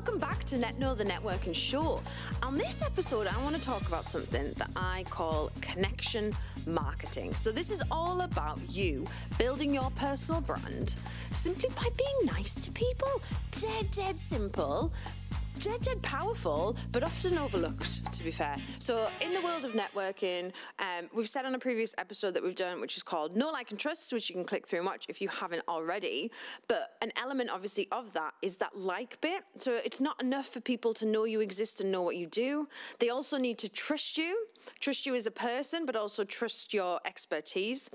welcome back to NetKnow the Networking Show. On this episode, I want to talk about something that I call connection marketing. So, this is all about you building your personal brand simply by being nice to people. Dead, dead simple dead, dead powerful, but often overlooked, to be fair. So, in the world of networking, um, we've said on a previous episode that we've done, which is called Know Like and Trust, which you can click through and watch if you haven't already. But an element, obviously, of that is that like bit. So, it's not enough for people to know you exist and know what you do. They also need to trust you, trust you as a person, but also trust your expertise.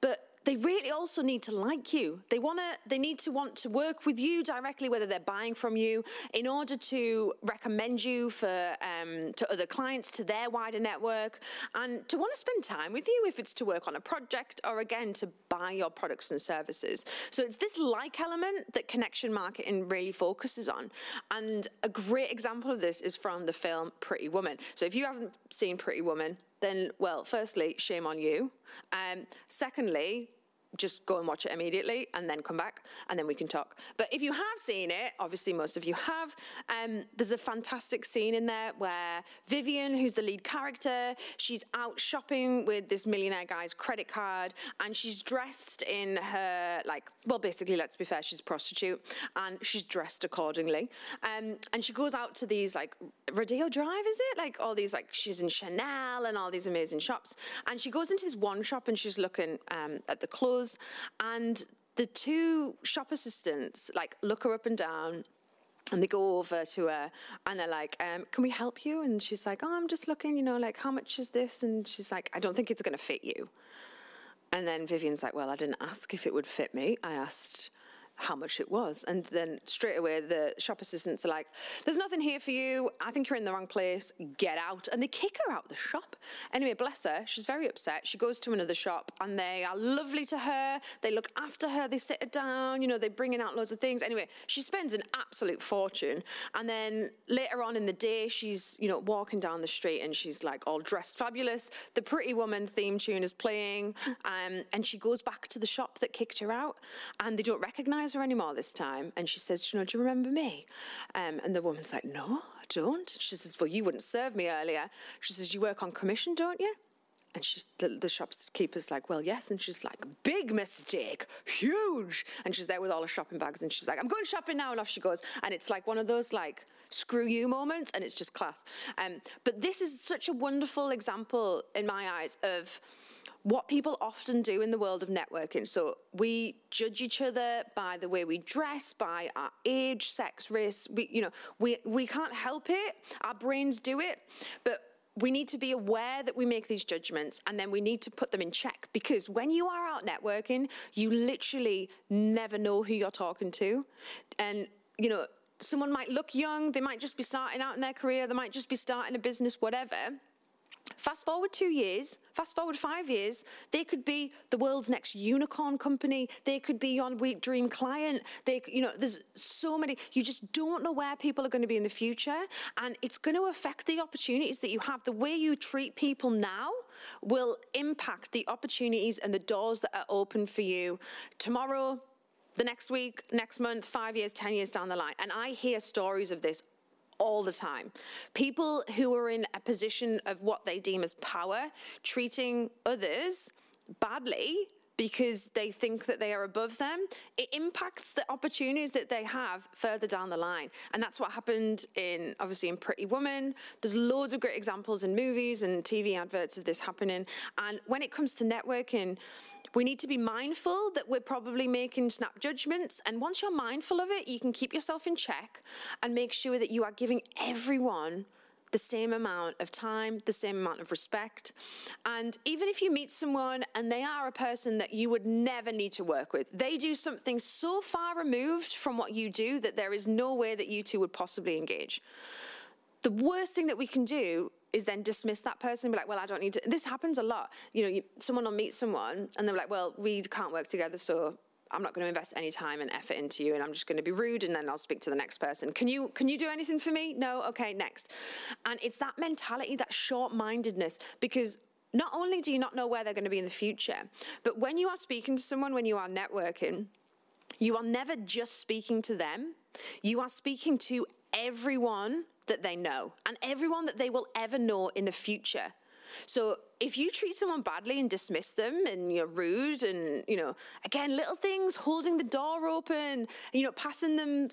But they really also need to like you. They want to they need to want to work with you directly whether they're buying from you in order to recommend you for um, to other clients to their wider network and to want to spend time with you if it's to work on a project or again to buy your products and services. So it's this like element that connection marketing really focuses on. And a great example of this is from the film Pretty Woman. So if you haven't seen Pretty Woman, then, well, firstly, shame on you. Um, secondly, just go and watch it immediately and then come back and then we can talk. But if you have seen it, obviously most of you have, um, there's a fantastic scene in there where Vivian, who's the lead character, she's out shopping with this millionaire guy's credit card and she's dressed in her, like, well, basically, let's be fair, she's a prostitute and she's dressed accordingly. Um, and she goes out to these, like, Rodeo Drive, is it? Like all these, like, she's in Chanel and all these amazing shops. And she goes into this one shop and she's looking um, at the clothes and the two shop assistants like look her up and down and they go over to her and they're like, um, Can we help you? And she's like, Oh, I'm just looking, you know, like, how much is this? And she's like, I don't think it's going to fit you. And then Vivian's like, Well, I didn't ask if it would fit me. I asked how much it was. And then straight away, the shop assistants are like, There's nothing here for you. I think you're in the wrong place. Get out. And they kick her out of the shop. Anyway, bless her. She's very upset. She goes to another shop and they are lovely to her. They look after her. They sit her down. You know, they bring in out loads of things. Anyway, she spends an absolute fortune. And then later on in the day, she's, you know, walking down the street and she's like all dressed fabulous. The Pretty Woman theme tune is playing. Um, and she goes back to the shop that kicked her out and they don't recognize recognize her anymore this time. And she says, you know, do you remember me? Um, and the woman's like, no, I don't. She says, well, you wouldn't serve me earlier. She says, you work on commission, don't you? And she's the, the shopkeeper's like, well, yes. And she's like, big mistake, huge. And she's there with all her shopping bags, and she's like, I'm going shopping now, and off she goes. And it's like one of those like screw you moments, and it's just class. Um, but this is such a wonderful example in my eyes of what people often do in the world of networking. So we judge each other by the way we dress, by our age, sex, race. We, you know, we, we can't help it. Our brains do it. But we need to be aware that we make these judgments and then we need to put them in check because when you are out networking, you literally never know who you're talking to. And, you know, someone might look young, they might just be starting out in their career, they might just be starting a business, whatever Fast forward two years, fast forward five years, they could be the world's next unicorn company. They could be your dream client. They, you know, there's so many. You just don't know where people are going to be in the future, and it's going to affect the opportunities that you have. The way you treat people now will impact the opportunities and the doors that are open for you tomorrow, the next week, next month, five years, ten years down the line. And I hear stories of this all the time. People who are in a position of what they deem as power, treating others badly because they think that they are above them, it impacts the opportunities that they have further down the line. And that's what happened in, obviously, in Pretty Woman. There's loads of great examples in movies and TV adverts of this happening. And when it comes to networking, we need to be mindful that we're probably making snap judgments. And once you're mindful of it, you can keep yourself in check and make sure that you are giving everyone the same amount of time, the same amount of respect. And even if you meet someone and they are a person that you would never need to work with, they do something so far removed from what you do that there is no way that you two would possibly engage. The worst thing that we can do is then dismiss that person, and be like, well, I don't need to. This happens a lot. You know, you, someone will meet someone and they're like, well, we can't work together, so I'm not going to invest any time and effort into you, and I'm just going to be rude, and then I'll speak to the next person. Can you can you do anything for me? No. Okay, next. And it's that mentality, that short-mindedness, because not only do you not know where they're going to be in the future, but when you are speaking to someone, when you are networking, you are never just speaking to them. You are speaking to everyone that they know and everyone that they will ever know in the future. So if you treat someone badly and dismiss them and you're rude and, you know, again, little things, holding the door open, you know, passing them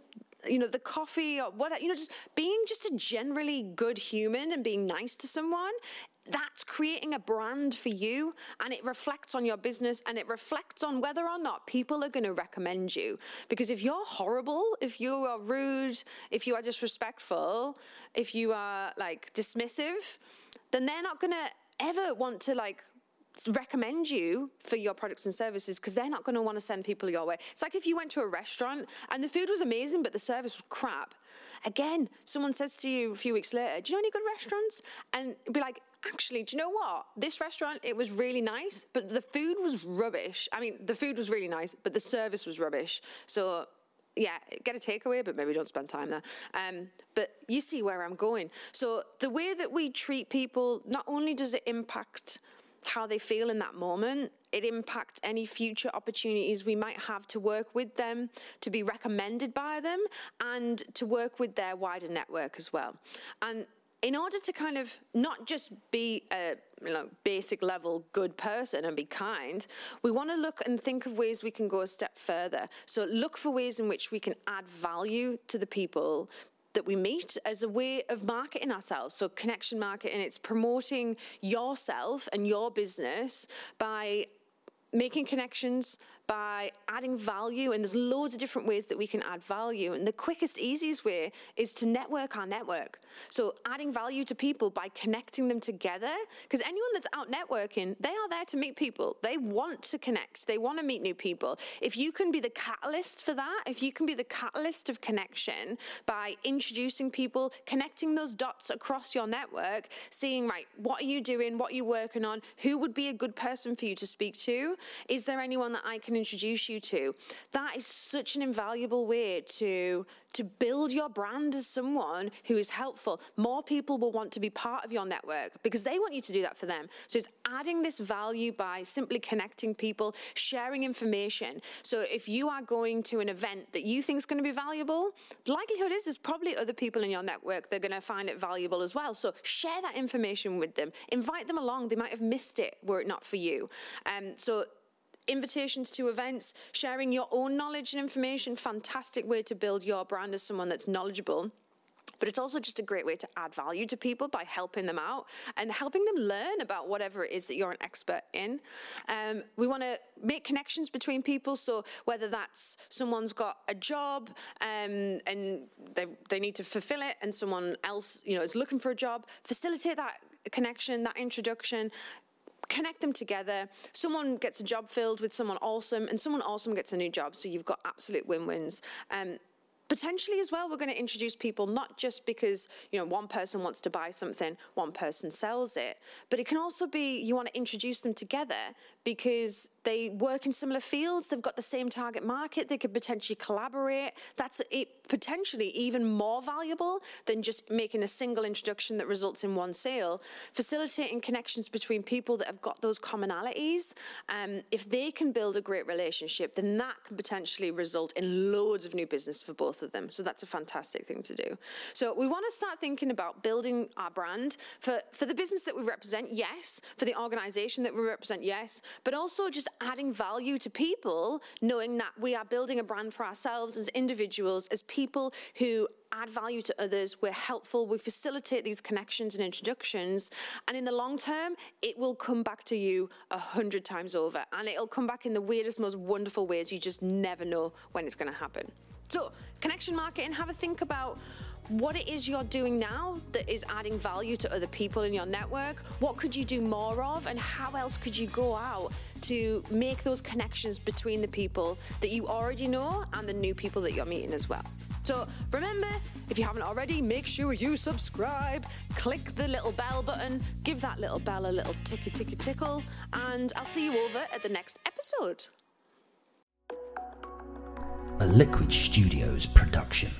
you know the coffee or what you know just being just a generally good human and being nice to someone that's creating a brand for you and it reflects on your business and it reflects on whether or not people are going to recommend you. Because if you're horrible, if you are rude, if you are disrespectful, if you are like dismissive, then they're not going to ever want to like recommend you for your products and services because they're not going to want to send people your way. It's like if you went to a restaurant and the food was amazing but the service was crap. Again, someone says to you a few weeks later, "Do you know any good restaurants?" and be like, actually, do you know what? This restaurant, it was really nice, but the food was rubbish. I mean, the food was really nice, but the service was rubbish. So yeah, get a takeaway, but maybe don't spend time there. Um, but you see where I'm going. So the way that we treat people, not only does it impact how they feel in that moment, it impacts any future opportunities we might have to work with them, to be recommended by them, and to work with their wider network as well. And in order to kind of not just be a you know, basic level good person and be kind, we want to look and think of ways we can go a step further. So look for ways in which we can add value to the people that we meet as a way of marketing ourselves. So connection marketing, it's promoting yourself and your business by making connections, by adding value, and there's loads of different ways that we can add value. And the quickest, easiest way is to network our network. So, adding value to people by connecting them together, because anyone that's out networking, they are there to meet people. They want to connect, they want to meet new people. If you can be the catalyst for that, if you can be the catalyst of connection by introducing people, connecting those dots across your network, seeing, right, what are you doing? What are you working on? Who would be a good person for you to speak to? Is there anyone that I can introduce you to. That is such an invaluable way to to build your brand as someone who is helpful. More people will want to be part of your network because they want you to do that for them. So it's adding this value by simply connecting people, sharing information. So if you are going to an event that you think is going to be valuable, the likelihood is there's probably other people in your network that are going to find it valuable as well. So share that information with them. Invite them along. They might have missed it were it not for you. Um, so invitations to events, sharing your own knowledge and information, fantastic way to build your brand as someone that's knowledgeable but it's also just a great way to add value to people by helping them out and helping them learn about whatever it is that you're an expert in. Um, we want to make connections between people. So whether that's someone's got a job um, and they, they need to fulfill it and someone else, you know, is looking for a job, facilitate that connection, that introduction, connect them together. Someone gets a job filled with someone awesome, and someone awesome gets a new job. So you've got absolute win wins. Um, potentially as well we're going to introduce people not just because you know one person wants to buy something one person sells it but it can also be you want to introduce them together because they work in similar fields, they've got the same target market, they could potentially collaborate. That's potentially even more valuable than just making a single introduction that results in one sale. Facilitating connections between people that have got those commonalities, um, if they can build a great relationship, then that can potentially result in loads of new business for both of them. So that's a fantastic thing to do. So we want to start thinking about building our brand for, for the business that we represent, yes, for the organization that we represent, yes, but also just adding value to people, knowing that we are building a brand for ourselves as individuals, as people who add value to others, we're helpful, we facilitate these connections and introductions, and in the long term, it will come back to you a hundred times over, and it'll come back in the weirdest, most wonderful ways. You just never know when it's going to happen. So, connection marketing, have a think about what it is you're doing now that is adding value to other people in your network. What could you do more of, and how else could you go out to make those connections between the people that you already know and the new people that you're meeting as well? So remember, if you haven't already, make sure you subscribe, click the little bell button, give that little bell a little ticky ticky tickle, and I'll see you over at the next episode. A Liquid Studios production.